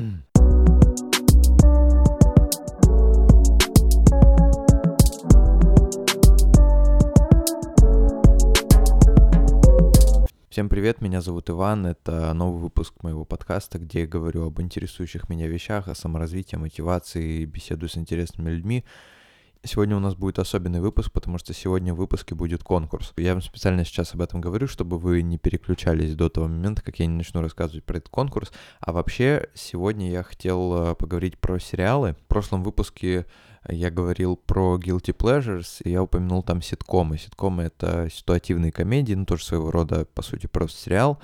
Всем привет, меня зовут Иван, это новый выпуск моего подкаста, где я говорю об интересующих меня вещах, о саморазвитии, мотивации, беседую с интересными людьми. Сегодня у нас будет особенный выпуск, потому что сегодня в выпуске будет конкурс. Я вам специально сейчас об этом говорю, чтобы вы не переключались до того момента, как я не начну рассказывать про этот конкурс. А вообще, сегодня я хотел э, поговорить про сериалы. В прошлом выпуске я говорил про Guilty Pleasures, и я упомянул там ситкомы. Ситкомы — это ситуативные комедии, ну, тоже своего рода, по сути, просто сериал.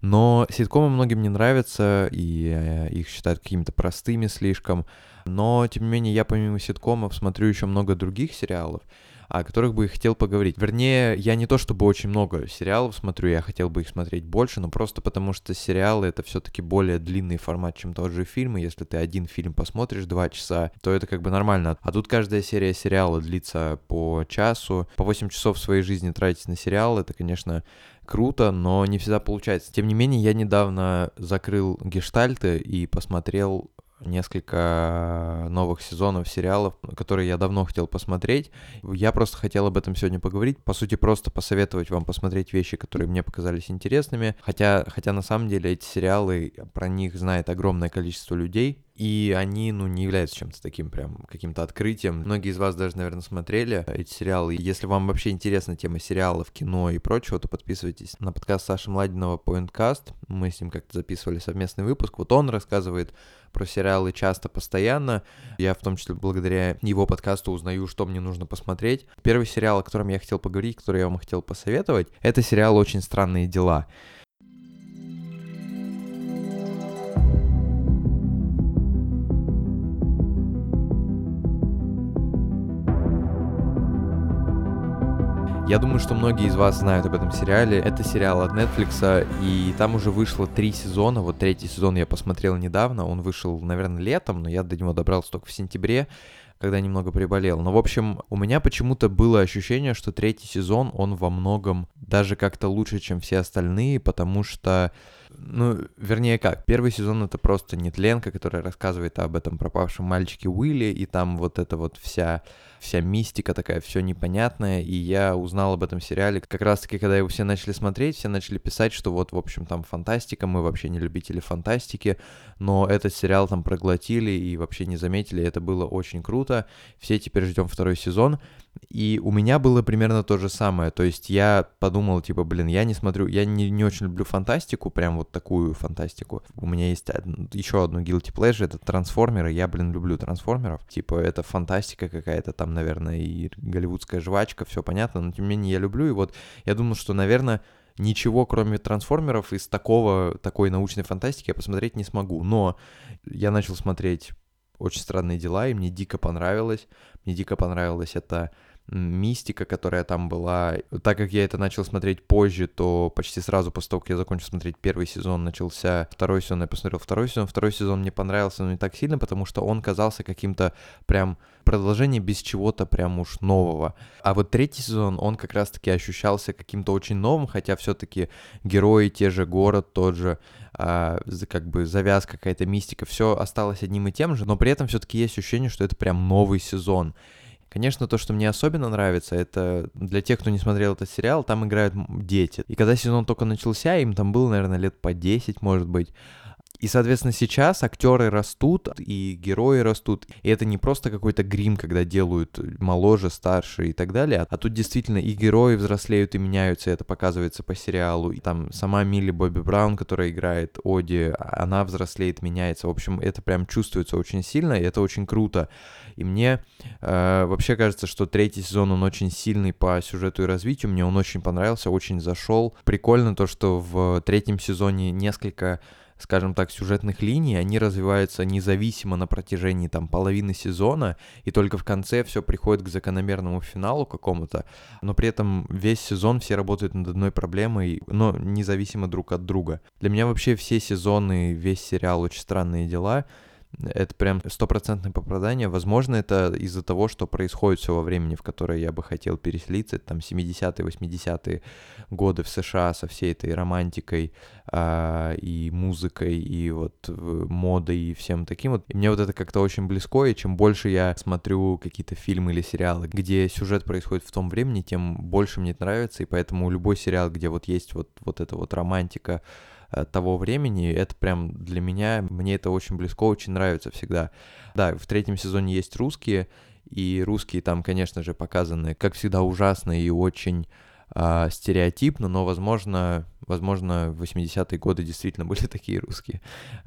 Но ситкомы многим не нравятся, и э, их считают какими-то простыми слишком. Но, тем не менее, я помимо ситкомов смотрю еще много других сериалов о которых бы и хотел поговорить. Вернее, я не то чтобы очень много сериалов смотрю, я хотел бы их смотреть больше, но просто потому что сериалы это все-таки более длинный формат, чем тот же фильм, и если ты один фильм посмотришь два часа, то это как бы нормально. А тут каждая серия сериала длится по часу, по 8 часов своей жизни тратить на сериал, это, конечно, круто, но не всегда получается. Тем не менее, я недавно закрыл гештальты и посмотрел несколько новых сезонов сериалов, которые я давно хотел посмотреть. Я просто хотел об этом сегодня поговорить. По сути, просто посоветовать вам посмотреть вещи, которые мне показались интересными. Хотя, хотя на самом деле эти сериалы, про них знает огромное количество людей. И они, ну, не являются чем-то таким прям каким-то открытием. Многие из вас даже, наверное, смотрели эти сериалы. Если вам вообще интересна тема сериалов, кино и прочего, то подписывайтесь на подкаст Саши Младинова Pointcast. Мы с ним как-то записывали совместный выпуск. Вот он рассказывает про сериалы часто, постоянно. Я в том числе благодаря его подкасту узнаю, что мне нужно посмотреть. Первый сериал, о котором я хотел поговорить, который я вам хотел посоветовать, это сериал «Очень странные дела». Я думаю, что многие из вас знают об этом сериале. Это сериал от Netflix, и там уже вышло три сезона. Вот третий сезон я посмотрел недавно. Он вышел, наверное, летом, но я до него добрался только в сентябре когда немного приболел. Но, в общем, у меня почему-то было ощущение, что третий сезон, он во многом даже как-то лучше, чем все остальные, потому что ну, вернее как, первый сезон это просто нетленка, которая рассказывает об этом пропавшем мальчике Уилли, и там вот эта вот вся, вся мистика такая, все непонятное, и я узнал об этом сериале как раз-таки, когда его все начали смотреть, все начали писать, что вот, в общем, там фантастика, мы вообще не любители фантастики, но этот сериал там проглотили и вообще не заметили, это было очень круто, все теперь ждем второй сезон, и у меня было примерно то же самое. То есть я подумал, типа, блин, я не смотрю, я не, не очень люблю фантастику, прям вот такую фантастику. У меня есть од... еще одно guilty pleasure, это трансформеры. Я, блин, люблю трансформеров. Типа, это фантастика какая-то там, наверное, и голливудская жвачка, все понятно, но тем не менее я люблю. И вот я думал, что, наверное, ничего, кроме трансформеров, из такого, такой научной фантастики я посмотреть не смогу. Но я начал смотреть очень странные дела, и мне дико понравилось. Мне дико понравилось это мистика, которая там была. Так как я это начал смотреть позже, то почти сразу после того, как я закончил смотреть первый сезон, начался второй сезон, я посмотрел второй сезон. Второй сезон мне понравился, но не так сильно, потому что он казался каким-то прям продолжением без чего-то прям уж нового. А вот третий сезон, он как раз-таки ощущался каким-то очень новым, хотя все-таки герои, те же город, тот же, а, как бы завязка, какая-то мистика, все осталось одним и тем же, но при этом все-таки есть ощущение, что это прям новый сезон. Конечно, то, что мне особенно нравится, это для тех, кто не смотрел этот сериал, там играют дети. И когда сезон только начался, им там было, наверное, лет по 10, может быть. И, соответственно, сейчас актеры растут, и герои растут. И это не просто какой-то грим, когда делают моложе, старше и так далее, а тут действительно и герои взрослеют и меняются, и это показывается по сериалу. И там сама Милли Бобби Браун, которая играет Оди, она взрослеет, меняется. В общем, это прям чувствуется очень сильно, и это очень круто. И мне э, вообще кажется, что третий сезон, он очень сильный по сюжету и развитию. Мне он очень понравился, очень зашел. Прикольно то, что в третьем сезоне несколько скажем так, сюжетных линий, они развиваются независимо на протяжении там половины сезона, и только в конце все приходит к закономерному финалу какому-то, но при этом весь сезон все работают над одной проблемой, но независимо друг от друга. Для меня вообще все сезоны, весь сериал «Очень странные дела» это прям стопроцентное попадание. Возможно, это из-за того, что происходит все во времени, в которое я бы хотел переселиться. Это там 70-е, 80-е годы в США со всей этой романтикой а, и музыкой, и вот э, модой, и всем таким вот. И мне вот это как-то очень близко, и чем больше я смотрю какие-то фильмы или сериалы, где сюжет происходит в том времени, тем больше мне нравится, и поэтому любой сериал, где вот есть вот, вот эта вот романтика, Э, того времени. Это прям для меня, мне это очень близко, очень нравится всегда. Да, в третьем сезоне есть русские, и русские там, конечно же, показаны, как всегда, ужасно и очень э, стереотипно, но, возможно, возможно, в 80-е годы действительно были такие русские.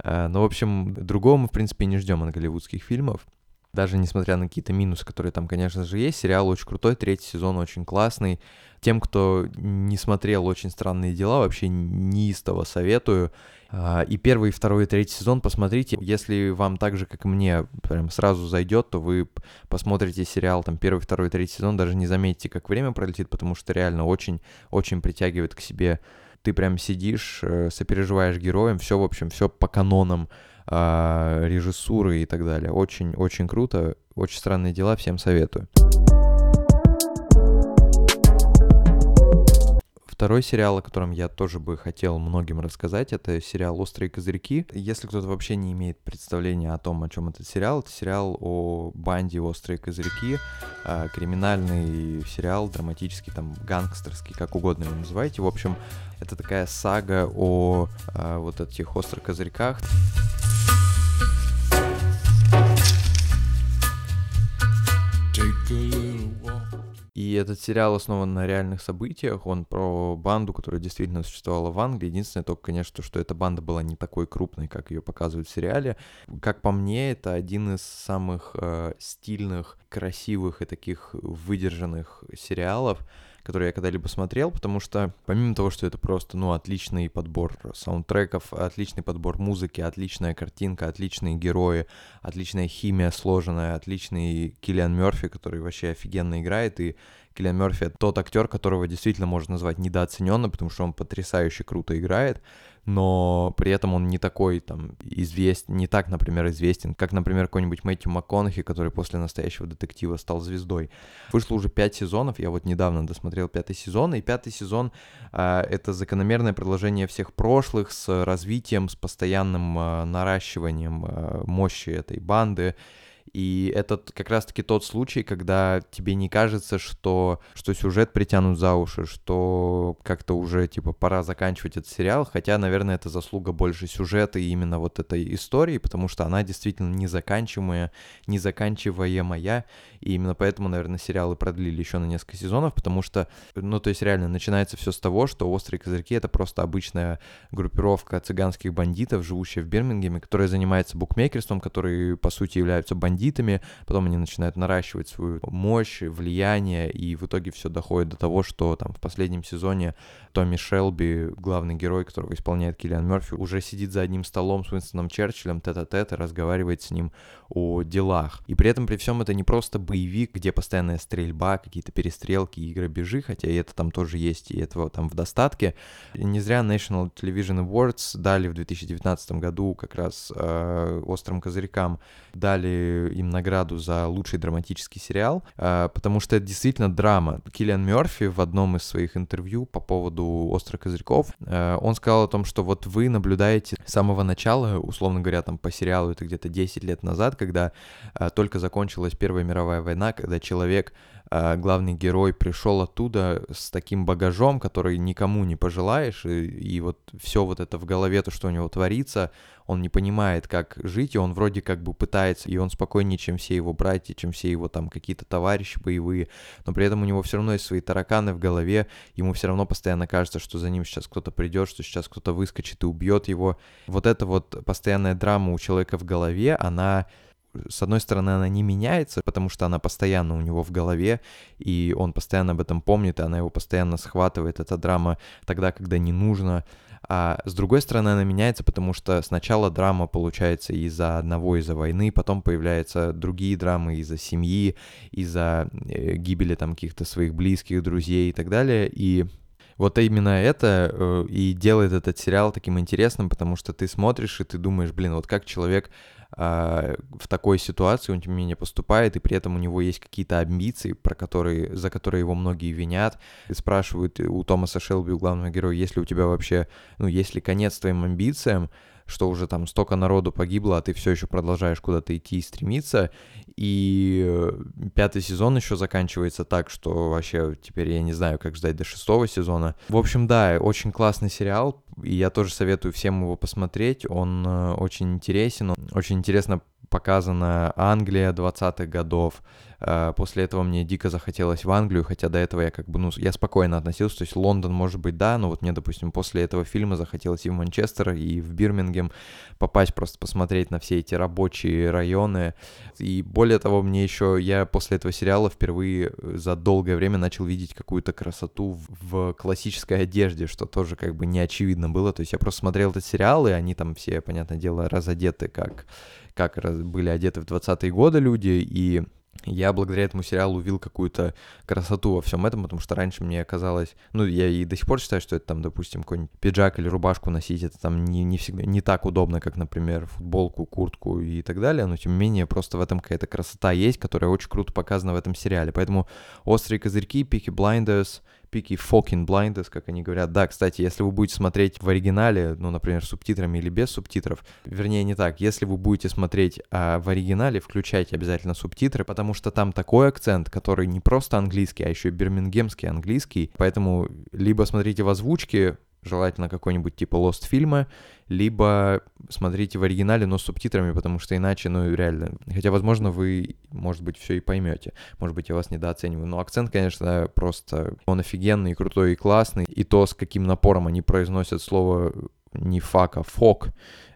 Э, но, в общем, другого мы, в принципе, не ждем от голливудских фильмов. Даже несмотря на какие-то минусы, которые там, конечно же, есть, сериал очень крутой, третий сезон очень классный. Тем, кто не смотрел «Очень странные дела», вообще неистово советую. А, и первый, и второй, и третий сезон посмотрите. Если вам так же, как и мне, прям сразу зайдет, то вы посмотрите сериал, там, первый, второй, третий сезон, даже не заметите, как время пролетит, потому что реально очень-очень притягивает к себе. Ты прям сидишь, э, сопереживаешь героям, все, в общем, все по канонам режиссуры и так далее. Очень-очень круто, очень странные дела, всем советую. Второй сериал, о котором я тоже бы хотел многим рассказать, это сериал «Острые козырьки». Если кто-то вообще не имеет представления о том, о чем этот сериал, это сериал о банде «Острые козырьки», а, криминальный сериал, драматический, там, гангстерский, как угодно его называйте. В общем, это такая сага о а, вот этих острых козырьках. Этот сериал основан на реальных событиях, он про банду, которая действительно существовала в Англии. Единственное только, конечно, что эта банда была не такой крупной, как ее показывают в сериале. Как по мне, это один из самых э, стильных, красивых и таких выдержанных сериалов, который я когда-либо смотрел, потому что помимо того, что это просто, ну, отличный подбор саундтреков, отличный подбор музыки, отличная картинка, отличные герои, отличная химия сложенная, отличный Киллиан Мерфи, который вообще офигенно играет, и Киллиан Мерфи — тот актер, которого действительно можно назвать недооцененно, потому что он потрясающе круто играет, но при этом он не такой там известен, не так, например, известен, как, например, какой-нибудь Мэтью МакКонахи, который после настоящего детектива стал звездой. Вышло уже пять сезонов, я вот недавно досмотрел пятый сезон, и пятый сезон э, это закономерное продолжение всех прошлых с развитием, с постоянным э, наращиванием э, мощи этой банды, и это как раз-таки тот случай, когда тебе не кажется, что, что сюжет притянут за уши, что как-то уже, типа, пора заканчивать этот сериал, хотя, наверное, это заслуга больше сюжета и именно вот этой истории, потому что она действительно незаканчиваемая, незаканчиваемая, и именно поэтому, наверное, сериалы продлили еще на несколько сезонов, потому что, ну, то есть реально начинается все с того, что «Острые козырьки» — это просто обычная группировка цыганских бандитов, живущая в Бирмингеме, которая занимается букмекерством, которые, по сути, являются бандитами, потом они начинают наращивать свою мощь, влияние, и в итоге все доходит до того, что там в последнем сезоне Томми Шелби, главный герой, которого исполняет Киллиан Мерфи, уже сидит за одним столом с Уинстоном Черчиллем тет-а-тет и разговаривает с ним о делах. И при этом при всем это не просто боевик, где постоянная стрельба, какие-то перестрелки и грабежи, хотя и это там тоже есть, и этого там в достатке. Не зря National Television Awards дали в 2019 году как раз э, «Острым козырькам», дали им награду за лучший драматический сериал, э, потому что это действительно драма. Киллиан Мерфи в одном из своих интервью по поводу «Острых козырьков», э, он сказал о том, что вот вы наблюдаете с самого начала, условно говоря, там по сериалу это где-то 10 лет назад, когда э, только закончилась Первая мировая война, когда человек а, главный герой пришел оттуда с таким багажом, который никому не пожелаешь, и, и вот все вот это в голове, то, что у него творится, он не понимает, как жить, и он вроде как бы пытается, и он спокойнее, чем все его братья, чем все его там какие-то товарищи боевые, но при этом у него все равно есть свои тараканы в голове, ему все равно постоянно кажется, что за ним сейчас кто-то придет, что сейчас кто-то выскочит и убьет его. Вот эта вот постоянная драма у человека в голове, она с одной стороны, она не меняется, потому что она постоянно у него в голове, и он постоянно об этом помнит, и она его постоянно схватывает, эта драма тогда, когда не нужно. А с другой стороны, она меняется, потому что сначала драма получается из-за одного, из-за войны, потом появляются другие драмы из-за семьи, из-за э, гибели там каких-то своих близких, друзей и так далее, и вот именно это э, и делает этот сериал таким интересным, потому что ты смотришь и ты думаешь, блин, вот как человек в такой ситуации он, тем не менее, поступает, и при этом у него есть какие-то амбиции, про которые, за которые его многие винят, и спрашивают у Томаса Шелби, у главного героя, есть ли у тебя вообще, ну, есть ли конец твоим амбициям, что уже там столько народу погибло, а ты все еще продолжаешь куда-то идти и стремиться. И э, пятый сезон еще заканчивается так, что вообще теперь я не знаю, как ждать до шестого сезона. В общем, да, очень классный сериал, и я тоже советую всем его посмотреть. Он э, очень интересен, очень интересно показана Англия 20-х годов. Э, после этого мне дико захотелось в Англию, хотя до этого я как бы, ну, я спокойно относился, то есть Лондон, может быть, да, но вот мне, допустим, после этого фильма захотелось и в Манчестер, и в Бирмингем попасть, просто посмотреть на все эти рабочие районы. И более того, мне еще, я после этого сериала впервые за долгое время начал видеть какую-то красоту в классической одежде, что тоже как бы не очевидно было. То есть я просто смотрел этот сериал, и они там все, понятное дело, разодеты как как были одеты в 20-е годы люди, и я благодаря этому сериалу увидел какую-то красоту во всем этом, потому что раньше мне казалось, ну, я и до сих пор считаю, что это там, допустим, какой-нибудь пиджак или рубашку носить, это там не, не всегда, не так удобно, как, например, футболку, куртку и так далее, но тем не менее просто в этом какая-то красота есть, которая очень круто показана в этом сериале, поэтому «Острые козырьки», «Пики Blinders», Пики fucking blinders, как они говорят. Да, кстати, если вы будете смотреть в оригинале, ну, например, субтитрами или без субтитров, вернее, не так, если вы будете смотреть а, в оригинале, включайте обязательно субтитры, потому что там такой акцент, который не просто английский, а еще и бирмингемский английский, поэтому либо смотрите в озвучке, желательно какой-нибудь типа Lost фильма, либо смотрите в оригинале, но с субтитрами, потому что иначе, ну, реально, хотя, возможно, вы, может быть, все и поймете, может быть, я вас недооцениваю, но акцент, конечно, просто, он офигенный, крутой и классный, и то, с каким напором они произносят слово не фак, а фок,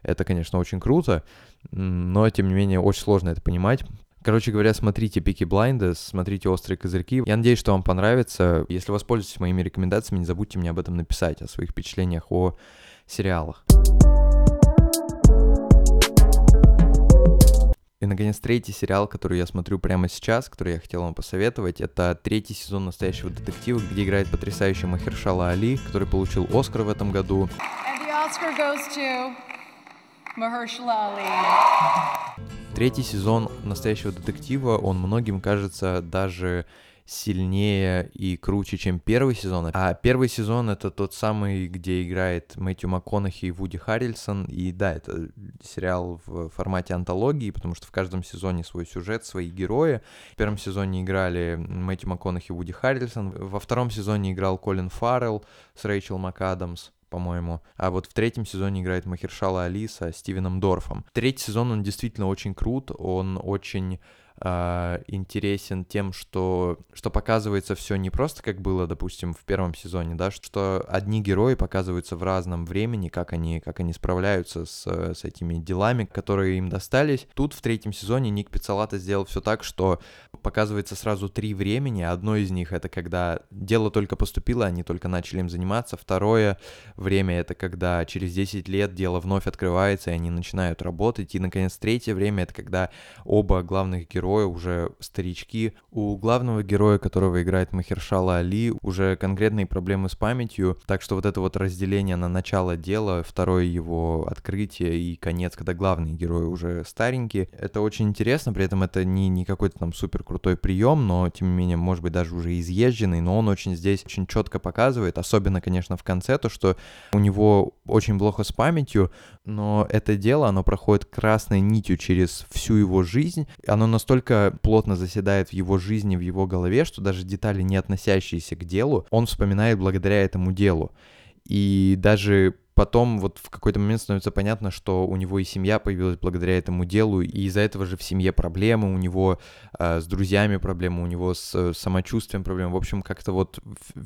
это, конечно, очень круто, но, тем не менее, очень сложно это понимать, Короче говоря, смотрите Пики Blinders, смотрите Острые козырьки. Я надеюсь, что вам понравится. Если воспользуетесь моими рекомендациями, не забудьте мне об этом написать, о своих впечатлениях о сериалах. И, наконец, третий сериал, который я смотрю прямо сейчас, который я хотел вам посоветовать, это третий сезон «Настоящего детектива», где играет потрясающий Махершала Али, который получил Оскар в этом году. Третий сезон «Настоящего детектива», он многим кажется даже сильнее и круче, чем первый сезон. А первый сезон — это тот самый, где играет Мэтью МакКонахи и Вуди Харрельсон. И да, это сериал в формате антологии, потому что в каждом сезоне свой сюжет, свои герои. В первом сезоне играли Мэтью МакКонахи и Вуди Харрельсон. Во втором сезоне играл Колин Фаррелл с Рэйчел МакАдамс по-моему. А вот в третьем сезоне играет Махершала Али со Стивеном Дорфом. Третий сезон, он действительно очень крут, он очень э, интересен тем, что, что показывается все не просто как было, допустим, в первом сезоне, да, что одни герои показываются в разном времени, как они, как они справляются с, с этими делами, которые им достались. Тут в третьем сезоне Ник Пиццалата сделал все так, что показывается сразу три времени. Одно из них это когда дело только поступило, они только начали им заниматься. Второе время это когда через 10 лет дело вновь открывается, и они начинают работать. И, наконец, третье время это когда оба главных героя героя уже старички. У главного героя, которого играет Махершала Али, уже конкретные проблемы с памятью, так что вот это вот разделение на начало дела, второе его открытие и конец, когда главный герой уже старенький, это очень интересно, при этом это не, не какой-то там супер крутой прием, но тем не менее, может быть, даже уже изъезженный, но он очень здесь очень четко показывает, особенно, конечно, в конце, то, что у него очень плохо с памятью, но это дело, оно проходит красной нитью через всю его жизнь, оно настолько плотно заседает в его жизни, в его голове, что даже детали, не относящиеся к делу, он вспоминает благодаря этому делу. И даже потом вот в какой-то момент становится понятно, что у него и семья появилась благодаря этому делу, и из-за этого же в семье проблемы, у него э, с друзьями проблемы, у него с э, самочувствием проблемы. В общем, как-то вот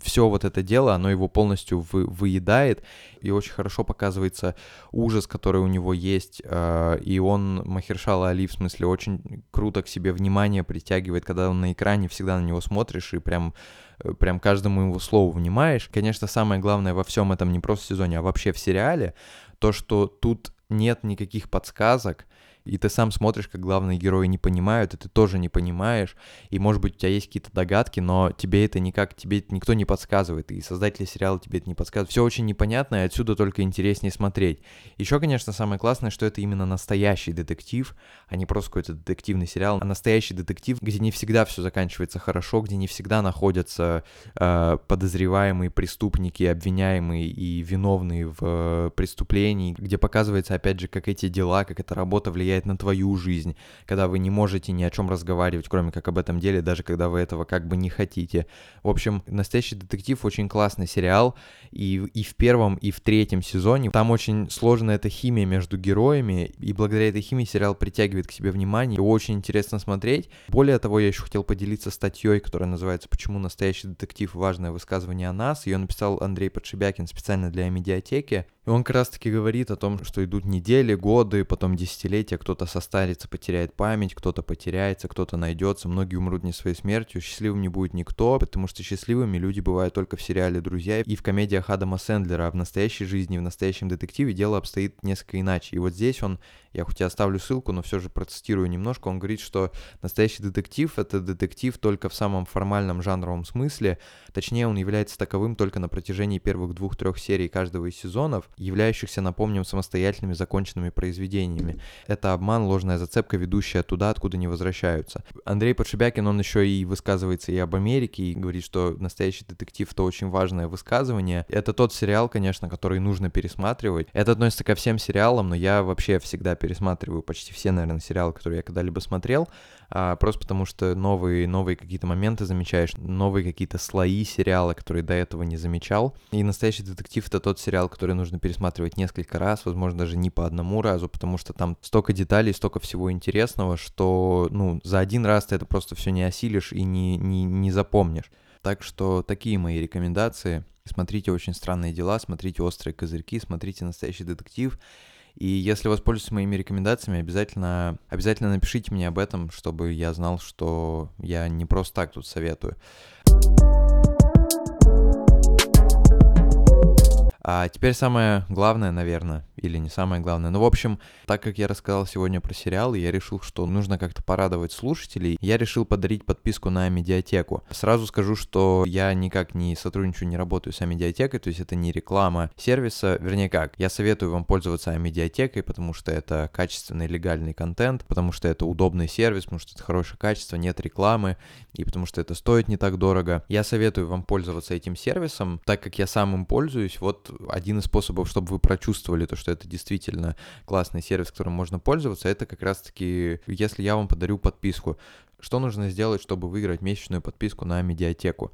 все вот это дело, оно его полностью вы, выедает, и очень хорошо показывается ужас, который у него есть, э, и он, Махершала Али, в смысле, очень круто к себе внимание притягивает, когда он на экране, всегда на него смотришь, и прям Э, прям каждому его слову внимаешь. Конечно, самое главное во всем этом не просто в сезоне, а вообще в сериале, то, что тут нет никаких подсказок, и ты сам смотришь, как главные герои не понимают, и ты тоже не понимаешь, и, может быть, у тебя есть какие-то догадки, но тебе это никак, тебе это никто не подсказывает, и создатели сериала тебе это не подсказывают. Все очень непонятно, и отсюда только интереснее смотреть. Еще, конечно, самое классное, что это именно настоящий детектив, а не просто какой-то детективный сериал, а настоящий детектив, где не всегда все заканчивается хорошо, где не всегда находятся э, подозреваемые преступники, обвиняемые и виновные в э, преступлении, где показывается, опять же, как эти дела, как эта работа влияет на твою жизнь, когда вы не можете ни о чем разговаривать, кроме как об этом деле, даже когда вы этого как бы не хотите. В общем, «Настоящий детектив» очень классный сериал, и, и в первом, и в третьем сезоне там очень сложная эта химия между героями, и благодаря этой химии сериал притягивает к себе внимание, его очень интересно смотреть. Более того, я еще хотел поделиться статьей, которая называется «Почему настоящий детектив. Важное высказывание о нас». Ее написал Андрей Подшибякин специально для медиатеки. И он как раз-таки говорит о том, что идут недели, годы, потом десятилетия, кто-то состарится, потеряет память, кто-то потеряется, кто-то найдется, многие умрут не своей смертью, счастливым не будет никто, потому что счастливыми люди бывают только в сериале «Друзья» и в комедиях Адама Сэндлера, а в настоящей жизни, в настоящем детективе дело обстоит несколько иначе. И вот здесь он, я хоть и оставлю ссылку, но все же процитирую немножко, он говорит, что настоящий детектив — это детектив только в самом формальном жанровом смысле, точнее он является таковым только на протяжении первых двух-трех серий каждого из сезонов, являющихся, напомним, самостоятельными законченными произведениями. Это обман, ложная зацепка, ведущая туда, откуда не возвращаются. Андрей Подшибякин, он еще и высказывается и об Америке, и говорит, что настоящий детектив — это очень важное высказывание. Это тот сериал, конечно, который нужно пересматривать. Это относится ко всем сериалам, но я вообще всегда пересматриваю почти все, наверное, сериалы, которые я когда-либо смотрел, а, просто потому что новые, новые какие-то моменты замечаешь, новые какие-то слои сериала, которые до этого не замечал. И «Настоящий детектив» — это тот сериал, который нужно пересматривать несколько раз, возможно, даже не по одному разу, потому что там столько деталей, столько всего интересного, что, ну, за один раз ты это просто все не осилишь и не, не, не запомнишь. Так что такие мои рекомендации. Смотрите «Очень странные дела», смотрите «Острые козырьки», смотрите «Настоящий детектив». И если воспользуетесь моими рекомендациями, обязательно, обязательно напишите мне об этом, чтобы я знал, что я не просто так тут советую. А теперь самое главное, наверное, или не самое главное. Ну, в общем, так как я рассказал сегодня про сериалы, я решил, что нужно как-то порадовать слушателей. Я решил подарить подписку на медиатеку. Сразу скажу, что я никак не сотрудничаю, не работаю с медиатекой, то есть это не реклама сервиса. Вернее как, я советую вам пользоваться медиатекой, потому что это качественный легальный контент, потому что это удобный сервис, потому что это хорошее качество, нет рекламы, и потому что это стоит не так дорого. Я советую вам пользоваться этим сервисом, так как я сам им пользуюсь. Вот один из способов, чтобы вы прочувствовали то, что это действительно классный сервис, которым можно пользоваться, это как раз-таки, если я вам подарю подписку. Что нужно сделать, чтобы выиграть месячную подписку на медиатеку?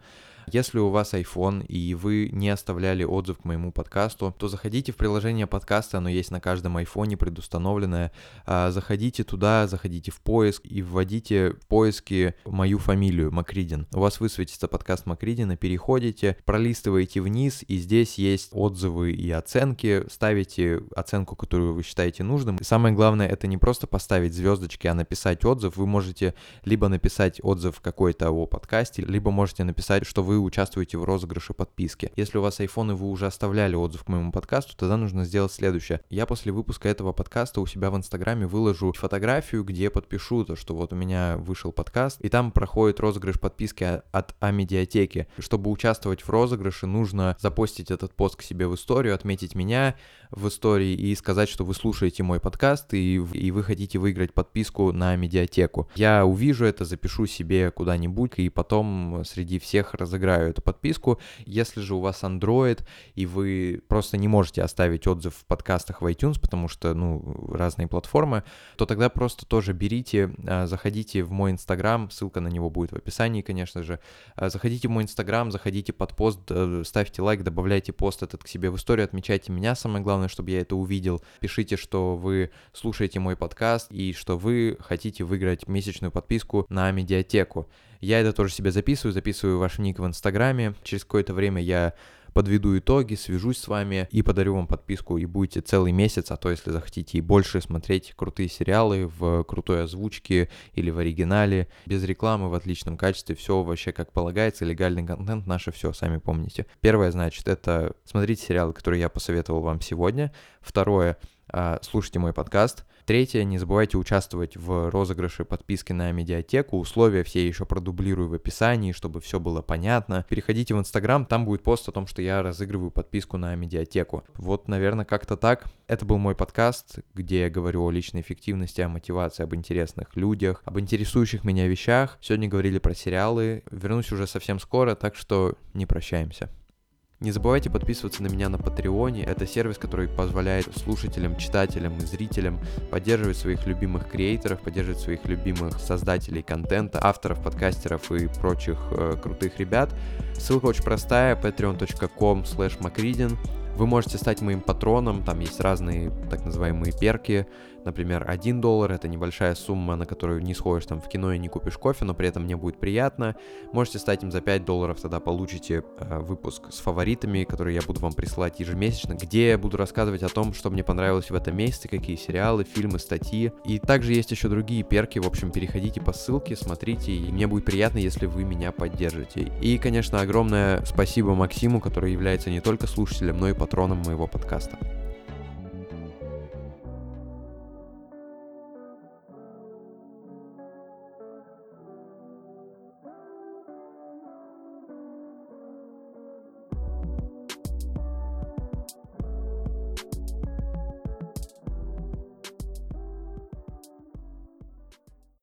Если у вас iPhone и вы не оставляли отзыв к моему подкасту, то заходите в приложение подкаста, оно есть на каждом iPhone предустановленное. А, заходите туда, заходите в поиск и вводите в поиски мою фамилию Макридин. У вас высветится подкаст Макридина, переходите, пролистываете вниз, и здесь есть отзывы и оценки. Ставите оценку, которую вы считаете нужным. И самое главное, это не просто поставить звездочки, а написать отзыв. Вы можете либо написать отзыв какой-то о подкасте, либо можете написать, что вы участвуете в розыгрыше подписки. Если у вас iPhone и вы уже оставляли отзыв к моему подкасту, тогда нужно сделать следующее. Я после выпуска этого подкаста у себя в Инстаграме выложу фотографию, где подпишу то, что вот у меня вышел подкаст, и там проходит розыгрыш подписки от Амедиатеки. Чтобы участвовать в розыгрыше, нужно запостить этот пост к себе в историю, отметить меня в истории и сказать, что вы слушаете мой подкаст и, и вы хотите выиграть подписку на медиатеку. Я увижу это, запишу себе куда-нибудь и потом среди всех разыграю забираю эту подписку. Если же у вас Android, и вы просто не можете оставить отзыв в подкастах в iTunes, потому что, ну, разные платформы, то тогда просто тоже берите, а, заходите в мой Инстаграм, ссылка на него будет в описании, конечно же. А, заходите в мой Инстаграм, заходите под пост, ставьте лайк, добавляйте пост этот к себе в историю, отмечайте меня, самое главное, чтобы я это увидел. Пишите, что вы слушаете мой подкаст и что вы хотите выиграть месячную подписку на медиатеку. Я это тоже себе записываю, записываю ваш ник в Инстаграме. Через какое-то время я подведу итоги, свяжусь с вами и подарю вам подписку, и будете целый месяц, а то, если захотите и больше смотреть крутые сериалы в крутой озвучке или в оригинале, без рекламы, в отличном качестве, все вообще как полагается, легальный контент, наше все, сами помните. Первое, значит, это смотрите сериалы, которые я посоветовал вам сегодня. Второе, э, слушайте мой подкаст. Третье, не забывайте участвовать в розыгрыше подписки на медиатеку. Условия все еще продублирую в описании, чтобы все было понятно. Переходите в Инстаграм, там будет пост о том, что я разыгрываю подписку на медиатеку. Вот, наверное, как-то так. Это был мой подкаст, где я говорю о личной эффективности, о мотивации, об интересных людях, об интересующих меня вещах. Сегодня говорили про сериалы. Вернусь уже совсем скоро, так что не прощаемся. Не забывайте подписываться на меня на Патреоне. Это сервис, который позволяет слушателям, читателям и зрителям поддерживать своих любимых креаторов, поддерживать своих любимых создателей контента, авторов, подкастеров и прочих э, крутых ребят. Ссылка очень простая, patreon.com slash Вы можете стать моим патроном, там есть разные так называемые перки, Например, 1 доллар — это небольшая сумма, на которую не сходишь там в кино и не купишь кофе, но при этом мне будет приятно. Можете стать им за 5 долларов, тогда получите э, выпуск с фаворитами, которые я буду вам присылать ежемесячно, где я буду рассказывать о том, что мне понравилось в этом месяце, какие сериалы, фильмы, статьи. И также есть еще другие перки, в общем, переходите по ссылке, смотрите, и мне будет приятно, если вы меня поддержите. И, конечно, огромное спасибо Максиму, который является не только слушателем, но и патроном моего подкаста.